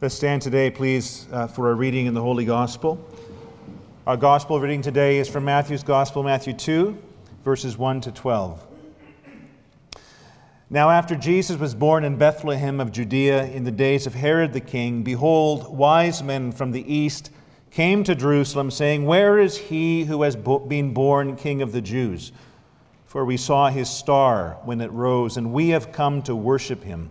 Let's stand today, please, uh, for a reading in the Holy Gospel. Our Gospel reading today is from Matthew's Gospel, Matthew 2, verses 1 to 12. Now, after Jesus was born in Bethlehem of Judea in the days of Herod the king, behold, wise men from the east came to Jerusalem, saying, Where is he who has been born king of the Jews? For we saw his star when it rose, and we have come to worship him.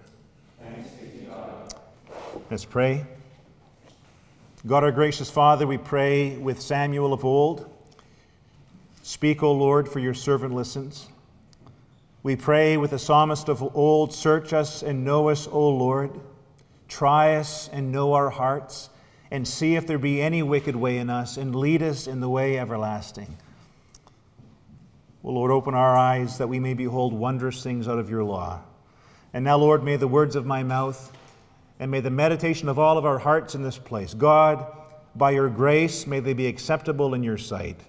Let's pray. God, our gracious Father, we pray with Samuel of old. Speak, O Lord, for your servant listens. We pray with the psalmist of old Search us and know us, O Lord. Try us and know our hearts, and see if there be any wicked way in us, and lead us in the way everlasting. O Lord, open our eyes that we may behold wondrous things out of your law. And now, Lord, may the words of my mouth and may the meditation of all of our hearts in this place, God, by your grace, may they be acceptable in your sight.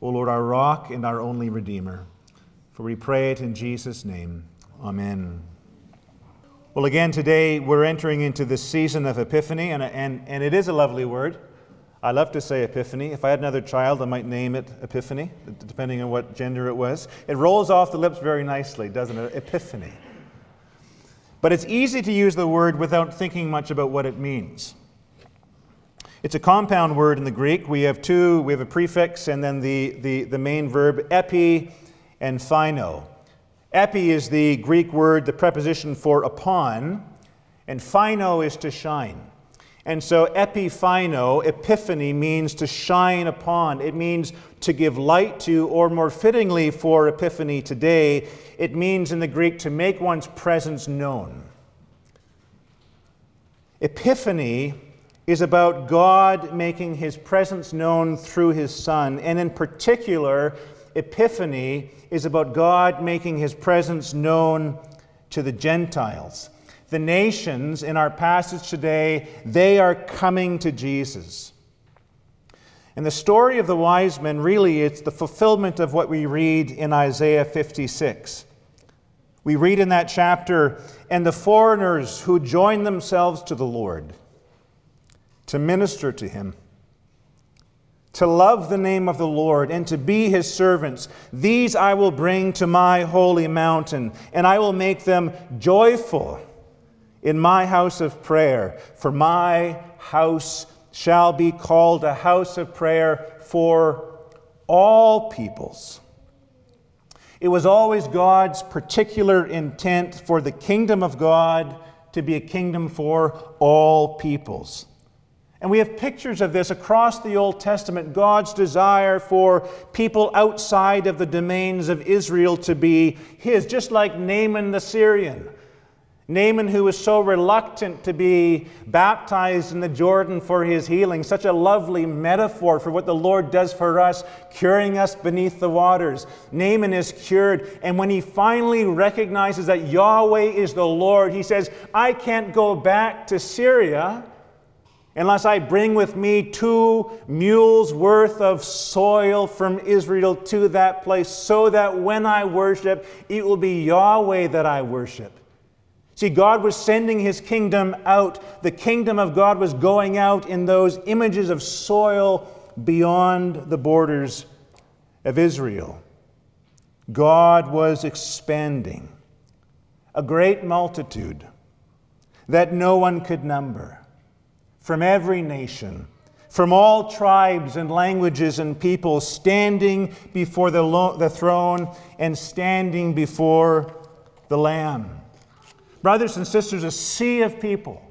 O Lord, our rock and our only Redeemer. For we pray it in Jesus' name. Amen. Well, again, today we're entering into the season of Epiphany, and, and, and it is a lovely word. I love to say Epiphany. If I had another child, I might name it Epiphany, depending on what gender it was. It rolls off the lips very nicely, doesn't it? Epiphany. But it's easy to use the word without thinking much about what it means. It's a compound word in the Greek. We have two, we have a prefix and then the, the, the main verb, epi and phaino. Epi is the Greek word, the preposition for upon, and phaino is to shine. And so, epiphaino, epiphany, means to shine upon. It means to give light to, or more fittingly for epiphany today, it means in the Greek to make one's presence known. Epiphany is about God making his presence known through his Son. And in particular, Epiphany is about God making his presence known to the Gentiles. The nations in our passage today, they are coming to Jesus. And the story of the wise men really it's the fulfillment of what we read in Isaiah 56. We read in that chapter, and the foreigners who join themselves to the Lord to minister to him, to love the name of the Lord, and to be his servants, these I will bring to my holy mountain, and I will make them joyful in my house of prayer, for my house shall be called a house of prayer for all peoples. It was always God's particular intent for the kingdom of God to be a kingdom for all peoples. And we have pictures of this across the Old Testament God's desire for people outside of the domains of Israel to be His, just like Naaman the Syrian Naaman, who was so reluctant to be baptized in the Jordan for his healing, such a lovely metaphor for what the Lord does for us, curing us beneath the waters. Naaman is cured, and when he finally recognizes that Yahweh is the Lord, he says, I can't go back to Syria unless I bring with me two mules worth of soil from Israel to that place, so that when I worship, it will be Yahweh that I worship. See, God was sending his kingdom out. The kingdom of God was going out in those images of soil beyond the borders of Israel. God was expanding a great multitude that no one could number from every nation, from all tribes and languages and peoples, standing before the, lo- the throne and standing before the Lamb. Brothers and sisters, a sea of people,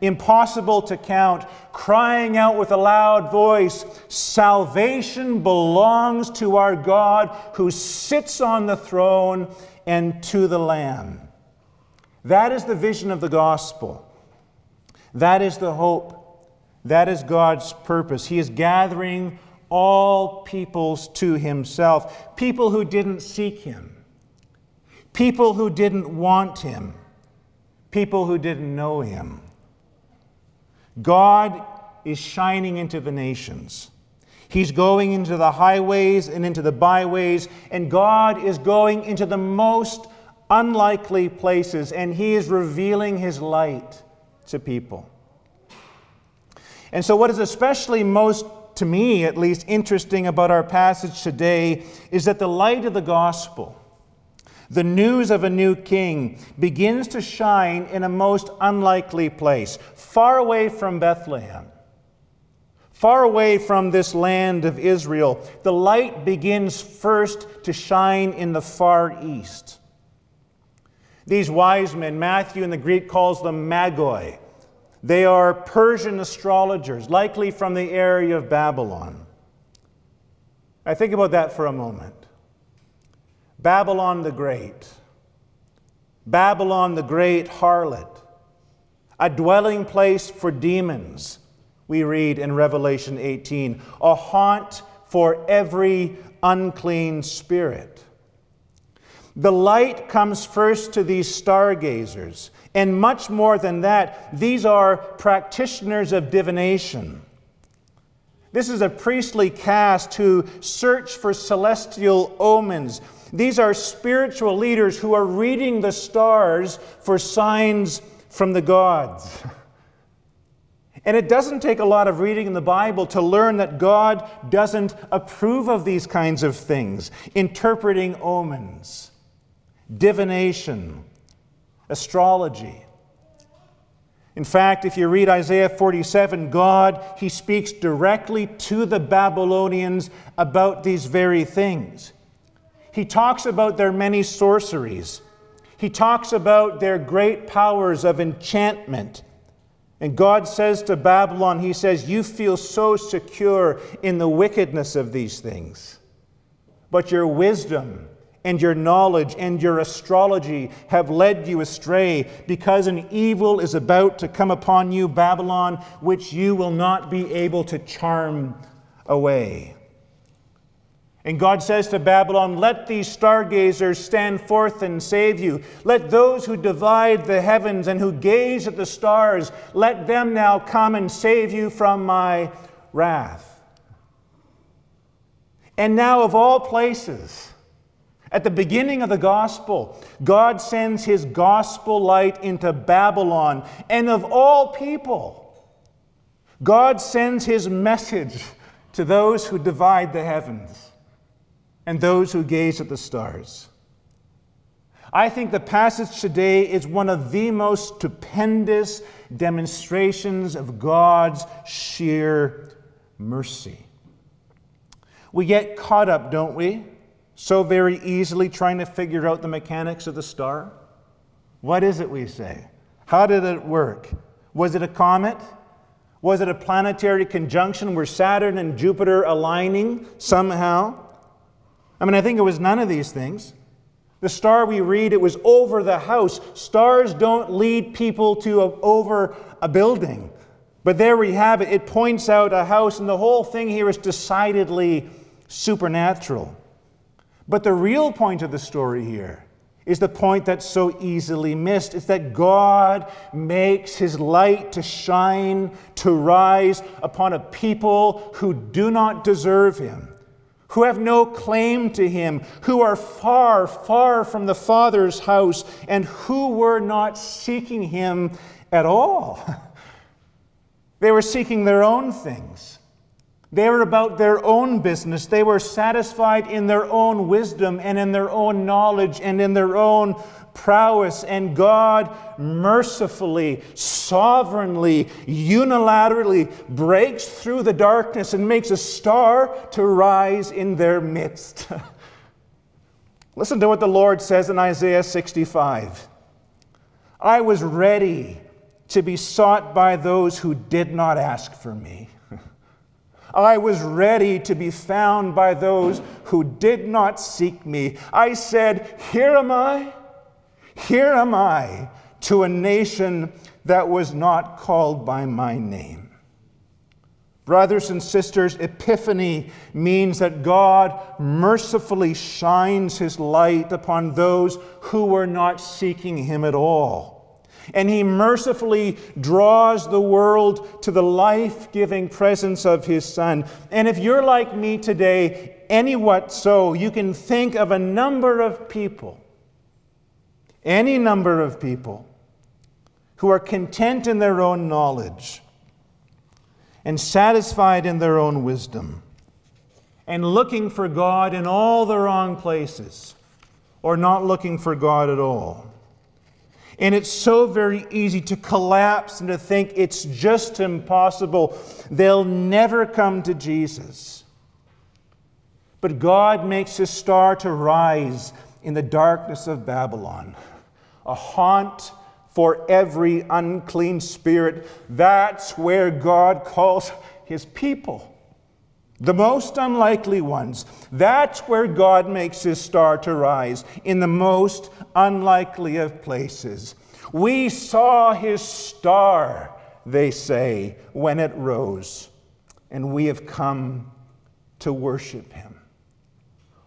impossible to count, crying out with a loud voice Salvation belongs to our God who sits on the throne and to the Lamb. That is the vision of the gospel. That is the hope. That is God's purpose. He is gathering all peoples to Himself, people who didn't seek Him, people who didn't want Him, people who didn't know Him. God is shining into the nations. He's going into the highways and into the byways, and God is going into the most unlikely places, and He is revealing His light to people. And so, what is especially most, to me at least, interesting about our passage today is that the light of the gospel, the news of a new king, begins to shine in a most unlikely place, far away from Bethlehem. Far away from this land of Israel, the light begins first to shine in the far east. These wise men, Matthew in the Greek calls them magoi, they are Persian astrologers, likely from the area of Babylon. I think about that for a moment. Babylon the Great, Babylon the Great harlot, a dwelling place for demons, we read in Revelation 18, a haunt for every unclean spirit. The light comes first to these stargazers, and much more than that, these are practitioners of divination. This is a priestly caste who search for celestial omens. These are spiritual leaders who are reading the stars for signs from the gods. And it doesn't take a lot of reading in the Bible to learn that God doesn't approve of these kinds of things interpreting omens, divination, astrology. In fact, if you read Isaiah 47, God, He speaks directly to the Babylonians about these very things. He talks about their many sorceries. He talks about their great powers of enchantment. And God says to Babylon, He says, You feel so secure in the wickedness of these things, but your wisdom and your knowledge and your astrology have led you astray, because an evil is about to come upon you, Babylon, which you will not be able to charm away. And God says to Babylon, Let these stargazers stand forth and save you. Let those who divide the heavens and who gaze at the stars, let them now come and save you from my wrath. And now, of all places, at the beginning of the gospel, God sends his gospel light into Babylon. And of all people, God sends his message to those who divide the heavens and those who gaze at the stars. I think the passage today is one of the most stupendous demonstrations of God's sheer mercy. We get caught up, don't we? so very easily trying to figure out the mechanics of the star? What is it, we say? How did it work? Was it a comet? Was it a planetary conjunction? Were Saturn and Jupiter aligning somehow? I mean, I think it was none of these things. The star we read, it was over the house. Stars don't lead people to a, over a building. But there we have it. It points out a house, and the whole thing here is decidedly supernatural. But the real point of the story here is the point that's so easily missed. It's that God makes his light to shine, to rise upon a people who do not deserve him, who have no claim to him, who are far, far from the Father's house, and who were not seeking him at all. They were seeking their own things. They were about their own business. They were satisfied in their own wisdom and in their own knowledge and in their own prowess. And God mercifully, sovereignly, unilaterally breaks through the darkness and makes a star to rise in their midst. Listen to what the Lord says in Isaiah 65 I was ready to be sought by those who did not ask for me. I was ready to be found by those who did not seek me. I said, Here am I, here am I, to a nation that was not called by my name. Brothers and sisters, Epiphany means that God mercifully shines his light upon those who were not seeking him at all and he mercifully draws the world to the life giving presence of his Son. And if you're like me today, any what so, you can think of a number of people, any number of people, who are content in their own knowledge and satisfied in their own wisdom and looking for God in all the wrong places or not looking for God at all. And it's so very easy to collapse and to think it's just impossible. They'll never come to Jesus. But God makes his star to rise in the darkness of Babylon, a haunt for every unclean spirit. That's where God calls his people the most unlikely ones. That's where God makes his star to rise, in the most unlikely of places. We saw his star, they say, when it rose, and we have come to worship him.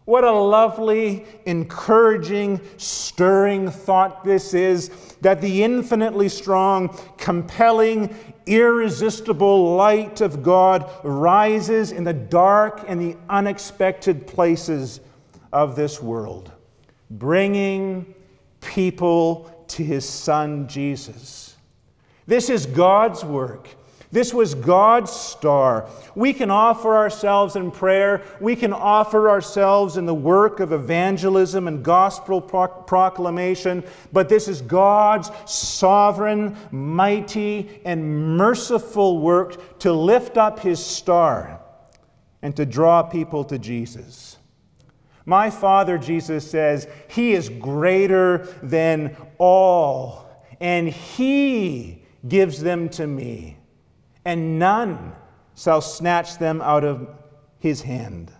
What a lovely, encouraging, stirring thought this is that the infinitely strong, compelling, irresistible light of God rises in the dark and the unexpected places of this world, bringing people to his Son Jesus. This is God's work. This was God's star. We can offer ourselves in prayer. We can offer ourselves in the work of evangelism and gospel proclamation. But this is God's sovereign, mighty, and merciful work to lift up His star and to draw people to Jesus. My Father, Jesus says, He is greater than all, and He gives them to me and none shall snatch them out of his hand.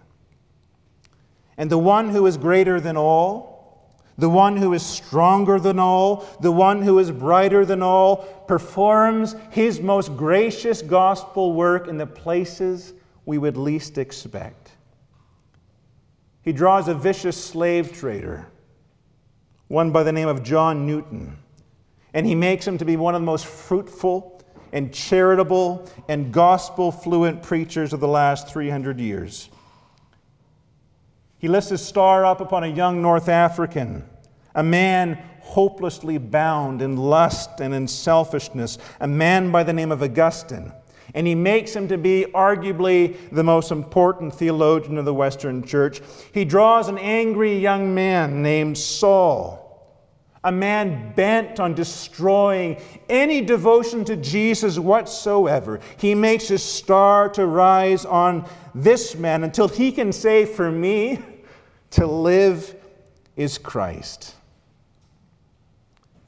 And the one who is greater than all, the one who is stronger than all, the one who is brighter than all, performs his most gracious gospel work in the places we would least expect. He draws a vicious slave trader, one by the name of John Newton, and he makes him to be one of the most fruitful and charitable and gospel fluent preachers of the last 300 years. He lifts his star up upon a young North African, a man hopelessly bound in lust and in selfishness, a man by the name of Augustine. And he makes him to be arguably the most important theologian of the Western Church. He draws an angry young man named Saul a man bent on destroying any devotion to Jesus whatsoever. He makes his star to rise on this man until he can say, For me, to live is Christ.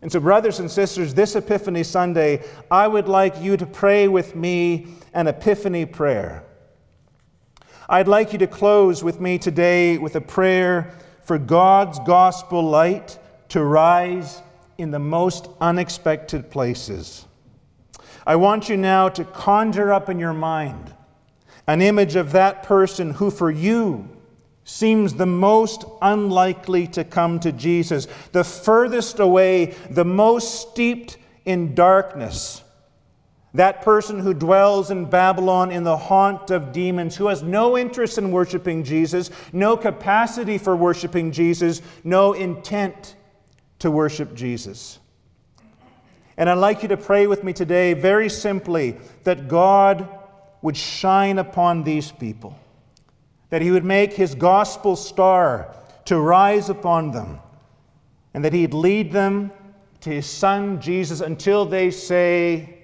And so, brothers and sisters, this Epiphany Sunday, I would like you to pray with me an Epiphany prayer. I'd like you to close with me today with a prayer for God's gospel light to rise in the most unexpected places. I want you now to conjure up in your mind an image of that person who for you seems the most unlikely to come to Jesus, the furthest away, the most steeped in darkness. That person who dwells in Babylon in the haunt of demons, who has no interest in worshiping Jesus, no capacity for worshiping Jesus, no intent to worship Jesus. And I'd like you to pray with me today, very simply, that God would shine upon these people, that He would make His gospel star to rise upon them, and that He'd lead them to His Son, Jesus, until they say,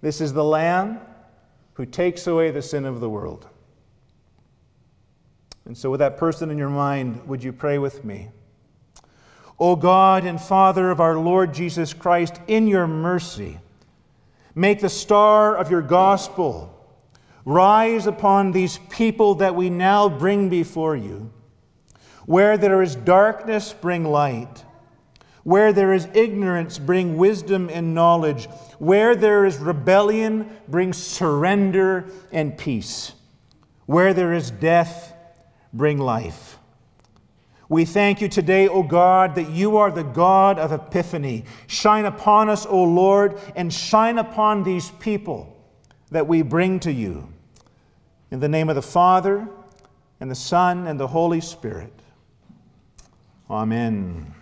This is the Lamb who takes away the sin of the world. And so, with that person in your mind, would you pray with me? O God and Father of our Lord Jesus Christ, in your mercy, make the star of your gospel rise upon these people that we now bring before you. Where there is darkness, bring light. Where there is ignorance, bring wisdom and knowledge. Where there is rebellion, bring surrender and peace. Where there is death, bring life. We thank you today, O God, that you are the God of epiphany. Shine upon us, O Lord, and shine upon these people that we bring to you. In the name of the Father, and the Son, and the Holy Spirit. Amen.